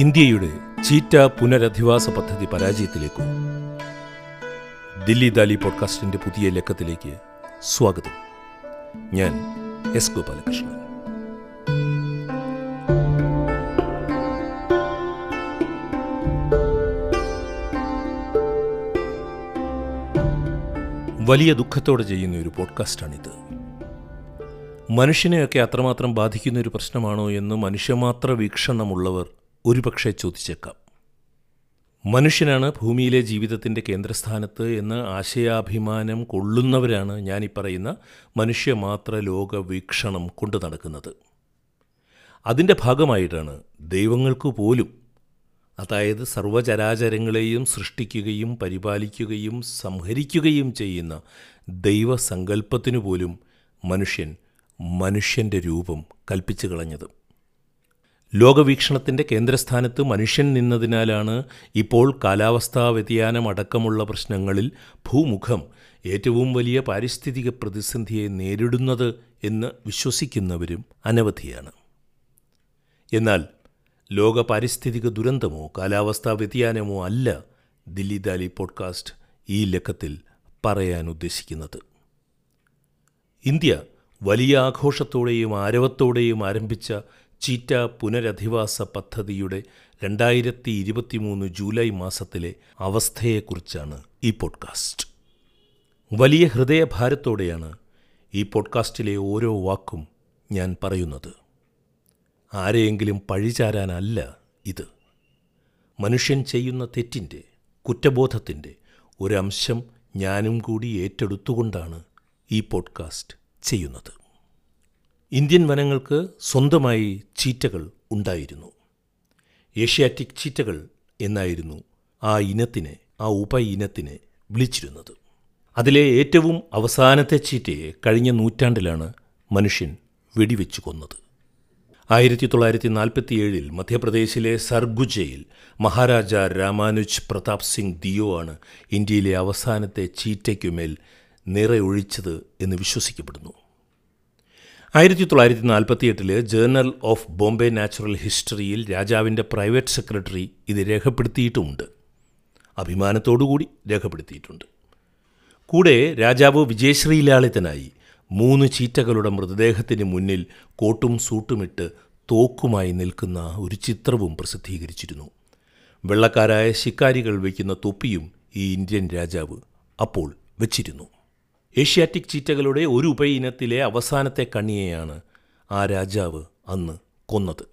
ഇന്ത്യയുടെ ചീറ്റ പുനരധിവാസ പദ്ധതി പരാജയത്തിലേക്കോ ദില്ലി ദാലി പോഡ്കാസ്റ്റിന്റെ പുതിയ ലക്കത്തിലേക്ക് സ്വാഗതം. ഞാൻ എസ് ഗോപാലകൃഷ്ണൻ. വലിയ ദുഃഖത്തോടെ ചെയ്യുന്ന ഒരു പോഡ്കാസ്റ്റാണിത്. മനുഷ്യനെയൊക്കെ അത്രമാത്രം ബാധിക്കുന്ന ഒരു പ്രശ്നമാണോ എന്ന് മനുഷ്യമാത്ര വീക്ഷണമുള്ളവർ ഒരുപക്ഷെ ചോദിച്ചേക്കാം. മനുഷ്യനാണ് ഭൂമിയിലെ ജീവിതത്തിന്റെ കേന്ദ്രസ്ഥാനത്ത് എന്ന് ആശയാഭിമാനം കൊള്ളുന്നവരാണ് ഞാനീ പറയുന്ന മനുഷ്യമാത്ര ലോക വീക്ഷണം കൊണ്ടു നടക്കുന്നത്. അതിന്റെ ഭാഗമായിട്ടാണ് ദൈവങ്ങൾക്ക് പോലും അതായത് സർവചരാചരങ്ങളെയും സൃഷ്ടിക്കുകയും പരിപാലിക്കുകയും സംഹരിക്കുകയും ചെയ്യുന്ന ദൈവസങ്കല്പത്തിനു പോലും മനുഷ്യൻ മനുഷ്യന്റെ രൂപം കൽപ്പിച്ചു കളഞ്ഞത്. ലോകവീക്ഷണത്തിന്റെ കേന്ദ്രസ്ഥാനത്ത് മനുഷ്യൻ നിന്നതിനാലാണ് ഇപ്പോൾ കാലാവസ്ഥാ വ്യതിയാനം അടക്കമുള്ള പ്രശ്നങ്ങളിൽ ഭൂമുഖം ഏറ്റവും വലിയ പാരിസ്ഥിതിക പ്രതിസന്ധിയെ നേരിടുന്നത് എന്ന് വിശ്വസിക്കുന്നവരും അനവധിയാണ്. എന്നാൽ ലോക പാരിസ്ഥിതിക ദുരന്തമോ കാലാവസ്ഥാ വ്യതിയാനമോ അല്ല ദില്ലി ദാലി പോഡ്കാസ്റ്റ് ഈ ലക്കത്തിൽ പറയാൻ ഉദ്ദേശിക്കുന്നത്. ഇന്ത്യ വലിയ ആഘോഷത്തോടെയും ആരവത്തോടെയും ആരംഭിച്ച ചീറ്റ പുനരധിവാസ പദ്ധതിയുടെ രണ്ടായിരത്തി ഇരുപത്തിമൂന്ന് ജൂലൈ മാസത്തിലെ അവസ്ഥയെക്കുറിച്ചാണ് ഈ പോഡ്കാസ്റ്റ്. വലിയ ഹൃദയഭാരത്തോടെയാണ് ഈ പോഡ്കാസ്റ്റിലെ ഓരോ വാക്കും ഞാൻ പറയുന്നത്. ആരെയെങ്കിലും പഴിചാരാനല്ല ഇത്. മനുഷ്യൻ ചെയ്യുന്ന തെറ്റിന്റെ കുറ്റബോധത്തിന്റെ ഒരംശം ഞാനും കൂടി ഏറ്റെടുത്തുകൊണ്ടാണ് ഈ പോഡ്കാസ്റ്റ് ചെയ്യുന്നത്. ഇന്ത്യൻ വനങ്ങൾക്ക് സ്വന്തമായി ചീറ്റകൾ ഉണ്ടായിരുന്നു. ഏഷ്യാറ്റിക് ചീറ്റകൾ എന്നായിരുന്നു ആ ഇനത്തിനെ ആ ഉപ ഇനത്തിനെ വിളിച്ചിരുന്നത്. അതിലെ ഏറ്റവും അവസാനത്തെ ചീറ്റയെ കഴിഞ്ഞ നൂറ്റാണ്ടിലാണ് മനുഷ്യൻ വെടിവെച്ചു കൊന്നത്. ആയിരത്തി തൊള്ളായിരത്തി നാൽപ്പത്തിയേഴിൽ മധ്യപ്രദേശിലെ സർഗുജയിൽ മഹാരാജ രാമാനുജ് പ്രതാപ് സിംഗ് ദിയോ ആണ് ഇന്ത്യയിലെ അവസാനത്തെ ചീറ്റയ്ക്കുമേൽ നിറയൊഴിച്ചത് എന്ന് വിശ്വസിക്കപ്പെടുന്നു. ആയിരത്തി തൊള്ളായിരത്തി നാൽപ്പത്തി എട്ടിൽ ജേർണൽ ഓഫ് ബോംബെ നാച്ചുറൽ ഹിസ്റ്ററിയിൽ രാജാവിന്റെ പ്രൈവറ്റ് സെക്രട്ടറി ഇത് രേഖപ്പെടുത്തിയിട്ടുമുണ്ട്. അഭിമാനത്തോടുകൂടി രേഖപ്പെടുത്തിയിട്ടുണ്ട്. കൂടെ രാജാവ് വിജയശ്രീലാളിതനായി മൂന്ന് ചീറ്റകളുടെ മൃതദേഹത്തിന് മുന്നിൽ കോട്ടും സൂട്ടുമിട്ട് തോക്കുമായി നിൽക്കുന്ന ഒരു ചിത്രവും പ്രസിദ്ധീകരിച്ചിരുന്നു. വെള്ളക്കാരായ ശിക്കാരികൾ വയ്ക്കുന്ന തൊപ്പിയും ഈ ഇന്ത്യൻ രാജാവ് അപ്പോൾ വച്ചിരുന്നു. ഏഷ്യാറ്റിക് ചീറ്റകളുടെ ഒരു ഉപയിനത്തിലെ അവസാനത്തെ കണ്ണിയെയാണ് ആ രാജാവ് അന്ന് കൊന്നത്.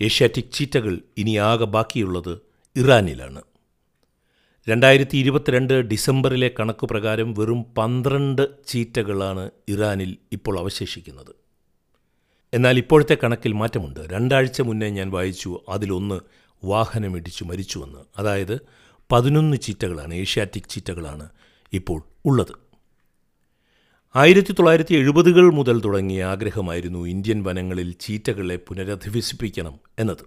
ഏഷ്യാറ്റിക് ചീറ്റകൾ ഇനി ആകെ ബാക്കിയുള്ളത് ഇറാനിലാണ്. രണ്ടായിരത്തി ഇരുപത്തിരണ്ട് ഡിസംബറിലെ കണക്ക് പ്രകാരം വെറും പന്ത്രണ്ട് ചീറ്റകളാണ് ഇറാനിൽ ഇപ്പോൾ അവശേഷിക്കുന്നത്. എന്നാൽ ഇപ്പോഴത്തെ കണക്കിൽ മാറ്റമുണ്ട്. രണ്ടാഴ്ച മുന്നേ ഞാൻ വായിച്ചു അതിലൊന്ന് വാഹനമിടിച്ചു മരിച്ചുവെന്ന്. അതായത് പതിനൊന്ന് ചീറ്റകളാണ് ഏഷ്യാറ്റിക് ചീറ്റകളാണ് ഇപ്പോൾ ഉള്ളത്. ആയിരത്തി തൊള്ളായിരത്തി എഴുപതുകൾ മുതൽ തുടങ്ങിയ ആഗ്രഹമായിരുന്നു ഇന്ത്യൻ വനങ്ങളിൽ ചീറ്റകളെ പുനരധിവസിപ്പിക്കണം എന്നത്.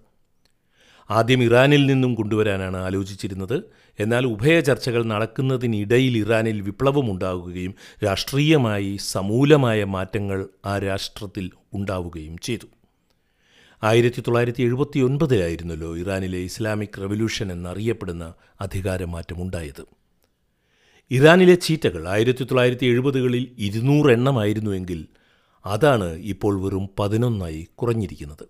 ആദ്യം ഇറാനിൽ നിന്നും കൊണ്ടുവരാനാണ് ആലോചിച്ചിരുന്നത്. എന്നാൽ ഉഭയ ചർച്ചകൾ നടക്കുന്നതിനിടയിൽ ഇറാനിൽ വിപ്ലവമുണ്ടാകുകയും രാഷ്ട്രീയമായി സമൂലമായ മാറ്റങ്ങൾ ആ രാഷ്ട്രത്തിൽ ഉണ്ടാവുകയും ചെയ്തു. ആയിരത്തി തൊള്ളായിരത്തി എഴുപത്തി ഒൻപതിലായിരുന്നല്ലോ ഇറാനിലെ ഇസ്ലാമിക് റവല്യൂഷൻ എന്നറിയപ്പെടുന്ന അധികാരമാറ്റമുണ്ടായത്. ഇറാനിലെ ചീറ്റകൾ ആയിരത്തി തൊള്ളായിരത്തി എഴുപതുകളിൽ ഇരുന്നൂറ് എണ്ണമായിരുന്നുവെങ്കിൽ അതാണ് ഇപ്പോൾ വെറും പതിനൊന്നായി കുറഞ്ഞിരിക്കുന്നത്.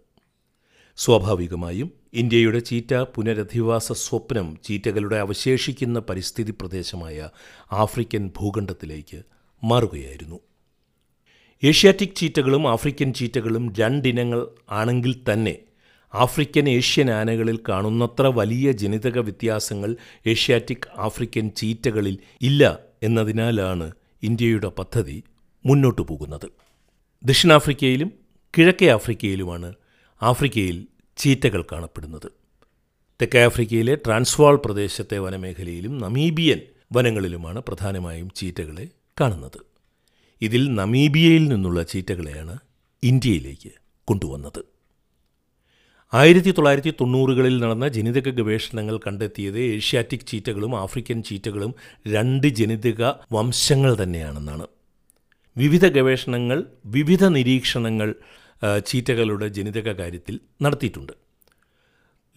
സ്വാഭാവികമായും ഇന്ത്യയുടെ ചീറ്റ പുനരധിവാസ സ്വപ്നം ചീറ്റകളുടെ അവശേഷിക്കുന്ന പരിസ്ഥിതി പ്രദേശമായ ആഫ്രിക്കൻ ഭൂഖണ്ഡത്തിലേക്ക് മാറുകയായിരുന്നു. ഏഷ്യാറ്റിക് ചീറ്റകളും ആഫ്രിക്കൻ ചീറ്റകളും രണ്ടിനങ്ങൾ ആണെങ്കിൽ തന്നെ ആഫ്രിക്കൻ ഏഷ്യൻ ആനകളിൽ കാണുന്നത്ര വലിയ ജനിതക വ്യത്യാസങ്ങൾ ഏഷ്യാറ്റിക് ആഫ്രിക്കൻ ചീറ്റകളിൽ ഇല്ല എന്നതിനാലാണ് ഇന്ത്യയുടെ പദ്ധതി മുന്നോട്ടു പോകുന്നത്. ദക്ഷിണാഫ്രിക്കയിലും കിഴക്കേ ആഫ്രിക്കയിലുമാണ് ആഫ്രിക്കയിൽ ചീറ്റകൾ കാണപ്പെടുന്നത്. തെക്കേ ആഫ്രിക്കയിലെ ട്രാൻസ്വാൾ പ്രദേശത്തെ വനമേഖലയിലും നമീബിയൻ വനങ്ങളിലുമാണ് പ്രധാനമായും ചീറ്റകളെ കാണുന്നത്. ഇതിൽ നമീബിയയിൽ നിന്നുള്ള ചീറ്റകളെയാണ് ഇന്ത്യയിലേക്ക് കൊണ്ടുവന്നത്. ആയിരത്തി തൊള്ളായിരത്തി തൊണ്ണൂറുകളിൽ നടന്ന ജനിതക ഗവേഷണങ്ങൾ കണ്ടെത്തിയത് ഏഷ്യാറ്റിക് ചീറ്റകളും ആഫ്രിക്കൻ ചീറ്റകളും രണ്ട് ജനിതക വംശങ്ങൾ തന്നെയാണെന്നാണ്. വിവിധ ഗവേഷണങ്ങൾ വിവിധ നിരീക്ഷണങ്ങൾ ചീറ്റകളുടെ ജനിതക കാര്യത്തിൽ നടത്തിയിട്ടുണ്ട്.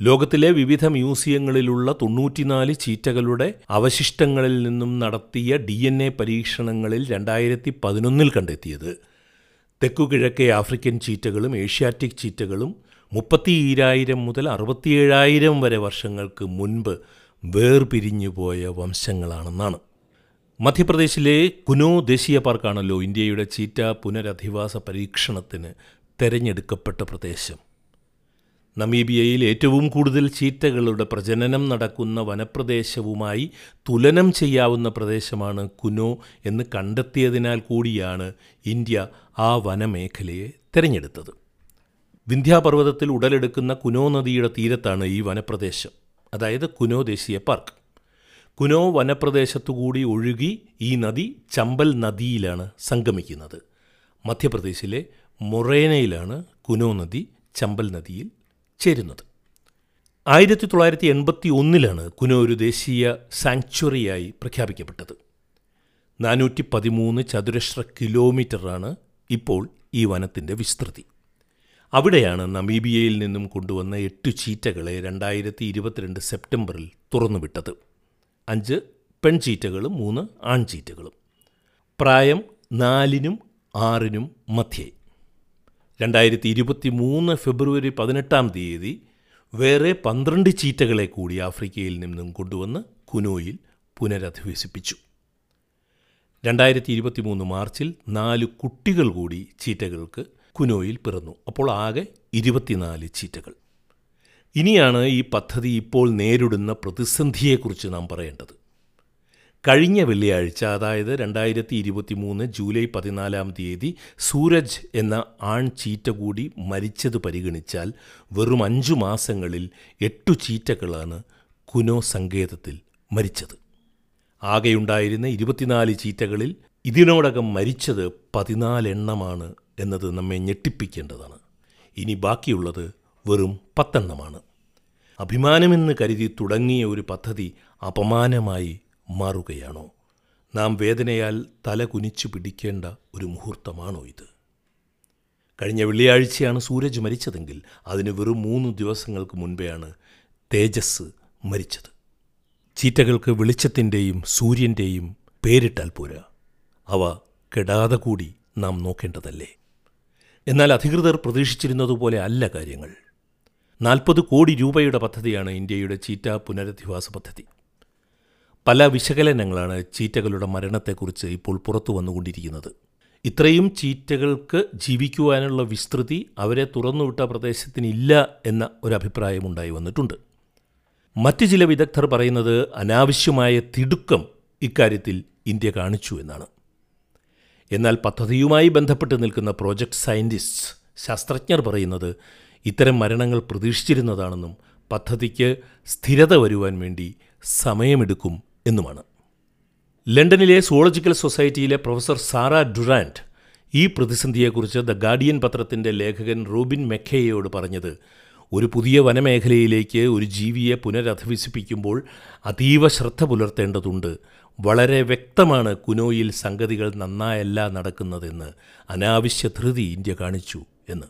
ലോകത്തിലെ വിവിധ മ്യൂസിയങ്ങളിലുള്ള തൊണ്ണൂറ്റിനാല് ചീറ്റകളുടെ അവശിഷ്ടങ്ങളിൽ നിന്നും നടത്തിയ ഡി എൻ എ പരീക്ഷണങ്ങളിൽ രണ്ടായിരത്തി പതിനൊന്നിൽ കണ്ടെത്തിയത് തെക്കുകിഴക്കേ ആഫ്രിക്കൻ ചീറ്റകളും ഏഷ്യാറ്റിക് ചീറ്റകളും മുപ്പത്തിയേഴായിരം മുതൽ അറുപത്തിയേഴായിരം വരെ വർഷങ്ങൾക്ക് മുൻപ് വേർപിരിഞ്ഞു പോയ വംശങ്ങളാണെന്നാണ്. മധ്യപ്രദേശിലെ കുനോ ദേശീയ പാർക്കാണല്ലോ ഇന്ത്യയുടെ ചീറ്റ പുനരധിവാസ പരീക്ഷണത്തിന് തെരഞ്ഞെടുക്കപ്പെട്ട പ്രദേശം. നമീബിയയിൽ ഏറ്റവും കൂടുതൽ ചീറ്റകളുടെ പ്രജനനം നടക്കുന്ന വനപ്രദേശവുമായി തുലനം ചെയ്യാവുന്ന പ്രദേശമാണ് കുനോ എന്ന് കണ്ടെത്തിയതിനാൽ കൂടിയാണ് ഇന്ത്യ ആ വനമേഖലയെ തിരഞ്ഞെടുത്തത്. വിന്ധ്യാപർവതത്തിൽ ഉടലെടുക്കുന്ന കുനോ നദിയുടെ തീരത്താണ് ഈ വനപ്രദേശം. അതായത് കുനോ ദേശീയ പാർക്ക്. കുനോ വനപ്രദേശത്തുകൂടി ഒഴുകി ഈ നദി ചമ്പൽ നദിയിലാണ് സംഗമിക്കുന്നത്. മധ്യപ്രദേശിലെ മൊറേനയിലാണ് കുനോ നദി ചമ്പൽ നദിയിൽ ചേരുന്നത്. ആയിരത്തി തൊള്ളായിരത്തി എൺപത്തി ഒന്നിലാണ് കുനോ ഒരു ദേശീയ സാങ്ച്വറിയായി പ്രഖ്യാപിക്കപ്പെട്ടത്. നാനൂറ്റി പതിമൂന്ന് ചതുരശ്ര കിലോമീറ്ററാണ് ഇപ്പോൾ ഈ വനത്തിന്റെ വിസ്തൃതി. അവിടെയാണ് നമീബിയയിൽ നിന്നും കൊണ്ടുവന്ന എട്ട് ചീറ്റകളെ രണ്ടായിരത്തി ഇരുപത്തിരണ്ട് സെപ്റ്റംബറിൽ തുറന്നുവിട്ടത്. അഞ്ച് പെൺചീറ്റകളും മൂന്ന് ആൺചീറ്റകളും. പ്രായം നാലിനും ആറിനും മധ്യേ. രണ്ടായിരത്തി ഇരുപത്തി മൂന്ന് ഫെബ്രുവരി പതിനെട്ടാം തീയതി വേറെ പന്ത്രണ്ട് ചീറ്റകളെ കൂടി ആഫ്രിക്കയിൽ നിന്നും കൊണ്ടുവന്ന് കുനോയിൽ പുനരധിവസിപ്പിച്ചു. രണ്ടായിരത്തി ഇരുപത്തി മൂന്ന് മാർച്ചിൽ നാല് കുട്ടികൾ കൂടി ചീറ്റകൾക്ക് കുനോയിൽ പിറന്നു. അപ്പോൾ ആകെ ഇരുപത്തിനാല് ചീറ്റകൾ. ഇനിയാണ് ഈ പദ്ധതി ഇപ്പോൾ നേരിടുന്ന പ്രതിസന്ധിയെക്കുറിച്ച് നാം പറയേണ്ടത്. കഴിഞ്ഞ വെള്ളിയാഴ്ച അതായത് രണ്ടായിരത്തി ഇരുപത്തി മൂന്ന് ജൂലൈ പതിനാലാം തീയതി സൂരജ് എന്ന ആൺ ചീറ്റ കൂടി മരിച്ചത് പരിഗണിച്ചാൽ വെറും അഞ്ചു മാസങ്ങളിൽ എട്ടു ചീറ്റകളാണ് കുനോ സങ്കേതത്തിൽ മരിച്ചത്. ആകെയുണ്ടായിരുന്ന ഇരുപത്തിനാല് ചീറ്റകളിൽ ഇതിനോടകം മരിച്ചത് പതിനാലെണ്ണമാണ് എന്നത് നമ്മെ ഞെട്ടിപ്പിക്കേണ്ടതാണ്. ഇനി ബാക്കിയുള്ളത് വെറും പത്തെണ്ണമാണ്. അഭിമാനമെന്ന് കരുതി തുടങ്ങിയ ഒരു പദ്ധതി അപമാനമായി മാറുകയാണോ? നാം വേദനയാൽ തല കുനിച്ചു പിടിക്കേണ്ട ഒരു മുഹൂർത്തമാണോ ഇത്? കഴിഞ്ഞ വെള്ളിയാഴ്ചയാണ് സൂരജ് മരിച്ചതെങ്കിൽ അതിന് വെറും മൂന്ന് ദിവസങ്ങൾക്ക് മുൻപെയാണ് തേജസ് മരിച്ചത്. ചീറ്റകൾക്ക് വെളിച്ചത്തിന്റെയും സൂര്യന്റെയും പേരിട്ടാൽ പോരാ. അവ കെടാതെ കൂടി നാം നോക്കേണ്ടതല്ലേ? എന്നാൽ അധികൃതർ പ്രതീക്ഷിച്ചിരുന്നതുപോലെ അല്ല കാര്യങ്ങൾ. നാൽപ്പത് കോടി രൂപയുടെ പദ്ധതിയാണ് ഇന്ത്യയുടെ ചീറ്റ പുനരധിവാസ പദ്ധതി. പല വിശകലനങ്ങളാണ് ചീറ്റകളുടെ മരണത്തെക്കുറിച്ച് ഇപ്പോൾ പുറത്തു വന്നുകൊണ്ടിരിക്കുന്നത്. ഇത്രയും ചീറ്റകൾക്ക് ജീവിക്കുവാനുള്ള വിസ്തൃതി അവരെ തുറന്നുവിട്ട പ്രദേശത്തിനില്ല എന്ന ഒരു അഭിപ്രായമുണ്ടായി വന്നിട്ടുണ്ട്. മറ്റ് ചില വിദഗ്ധർ പറയുന്നത് അനാവശ്യമായ തിടുക്കം ഇക്കാര്യത്തിൽ ഇന്ത്യ കാണിച്ചു എന്നാണ്. എന്നാൽ പദ്ധതിയുമായി ബന്ധപ്പെട്ട് നിൽക്കുന്ന പ്രോജക്റ്റ് സയന്റിസ്റ്റ്സ് ശാസ്ത്രജ്ഞർ പറയുന്നത് ഇത്തരം മരണങ്ങൾ പ്രതീക്ഷിച്ചിരുന്നതാണെന്നും പദ്ധതിക്ക് സ്ഥിരത വരുവാൻ വേണ്ടി സമയമെടുക്കും എന്നുമാണ്. ലണ്ടനിലെ സോളജിക്കൽ സൊസൈറ്റിയിലെ പ്രൊഫസർ സാറ ഡുറാൻഡ് ഈ പ്രതിസന്ധിയെക്കുറിച്ച് ദ ഗാർഡിയൻ പത്രത്തിന്റെ ലേഖകൻ റോബിൻ മെഖേയോട് പറഞ്ഞത് ഒരു പുതിയ വനമേഖലയിലേക്ക് ഒരു ജീവിയെ പുനരധിവസിപ്പിക്കുമ്പോൾ അതീവ ശ്രദ്ധ പുലർത്തേണ്ടതുണ്ട്. വളരെ വ്യക്തമാണ് കുനോയിൽ സംഗതികൾ നന്നായല്ല നടക്കുന്നതെന്ന് അനാവശ്യ ധൃതി ഇന്ത്യ കാണിച്ചു എന്ന്.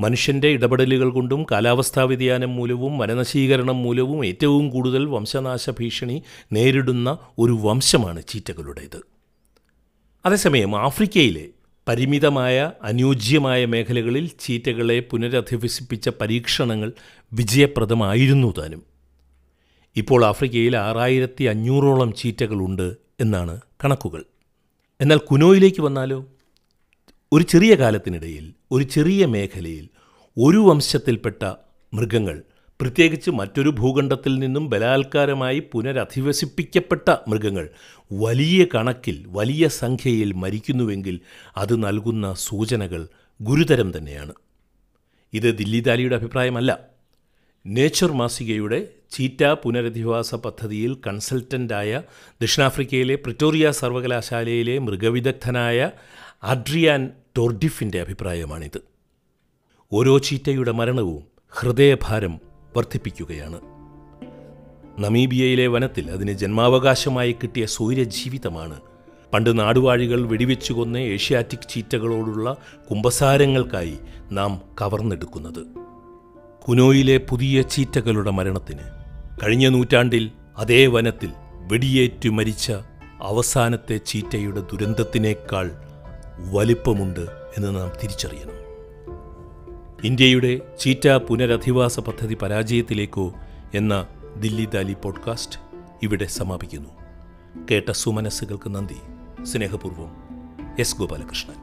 മനുഷ്യന്റെ ഇടപെടലുകൾ കൊണ്ടും കാലാവസ്ഥാ വ്യതിയാനം മൂലവും വനനശീകരണം മൂലവും ഏറ്റവും കൂടുതൽ വംശനാശ ഭീഷണി നേരിടുന്ന ഒരു വംശമാണ് ചീറ്റകളുടേത്. അതേസമയം ആഫ്രിക്കയിലെ പരിമിതമായ അനുയോജ്യമായ മേഖലകളിൽ ചീറ്റകളെ പുനരധിവസിപ്പിച്ച പരീക്ഷണങ്ങൾ വിജയപ്രദമായിരുന്നു താനും. ഇപ്പോൾ ആഫ്രിക്കയിൽ ആറായിരത്തി അഞ്ഞൂറോളം ചീറ്റകളുണ്ട് എന്നാണ് കണക്കുകൾ. എന്നാൽ കുനോയിലേക്ക് വന്നാലോ? ഒരു ചെറിയ കാലത്തിനിടയിൽ ഒരു ചെറിയ മേഖലയിൽ ഒരു വംശത്തിൽപ്പെട്ട മൃഗങ്ങൾ പ്രത്യേകിച്ച് മറ്റൊരു ഭൂഖണ്ഡത്തിൽ നിന്നും ബലാത്കാരമായി പുനരധിവസിപ്പിക്കപ്പെട്ട മൃഗങ്ങൾ വലിയ കണക്കിൽ വലിയ സംഖ്യയിൽ മരിക്കുന്നുവെങ്കിൽ അത് നൽകുന്ന സൂചനകൾ ഗുരുതരം തന്നെയാണ്. ഇത് ദില്ലിദാലിയുടെ അഭിപ്രായമല്ല. നേച്ചർ മാസികയുടെ ചീറ്റ പുനരധിവാസ പദ്ധതിയിൽ കൺസൾട്ടന്റായ ദക്ഷിണാഫ്രിക്കയിലെ പ്രിറ്റോറിയ സർവകലാശാലയിലെ മൃഗവിദഗ്ധനായ അഡ്രിയാൻ ടോർഡിഫിന്റെ അഭിപ്രായമാണിത്. ഓരോ ചീറ്റയുടെ മരണവും ഹൃദയഭാരം വർദ്ധിപ്പിക്കുകയാണ്. നമീബിയയിലെ വനത്തിൽ അതിന് ജന്മാവകാശമായി കിട്ടിയ സൂര്യജീവിതമാണ് പണ്ട് നാടുവാഴികൾ വെടിവെച്ചു കൊന്ന ഏഷ്യാറ്റിക് ചീറ്റകളോടുള്ള കുമ്പസാരങ്ങൾക്കായി നാം കവർന്നെടുക്കുന്നത്. കുനോയിലെ പുതിയ ചീറ്റകളുടെ മരണത്തിന് കഴിഞ്ഞ നൂറ്റാണ്ടിൽ അതേ വനത്തിൽ വെടിയേറ്റു മരിച്ച അവസാനത്തെ ചീറ്റയുടെ ദുരന്തത്തിനേക്കാൾ വലിപ്പമുണ്ട് എന്ന് നാം തിരിച്ചറിയണം. ഇന്ത്യയുടെ ചീറ്റ പുനരധിവാസ പദ്ധതി പരാജയത്തിലേക്കോ എന്ന ദില്ലി ദാലി പോഡ്കാസ്റ്റ് ഇവിടെ സമാപിക്കുന്നു. കേട്ട സുമനസ്സുകൾക്ക് നന്ദി. സ്നേഹപൂർവം എസ് ഗോപാലകൃഷ്ണൻ.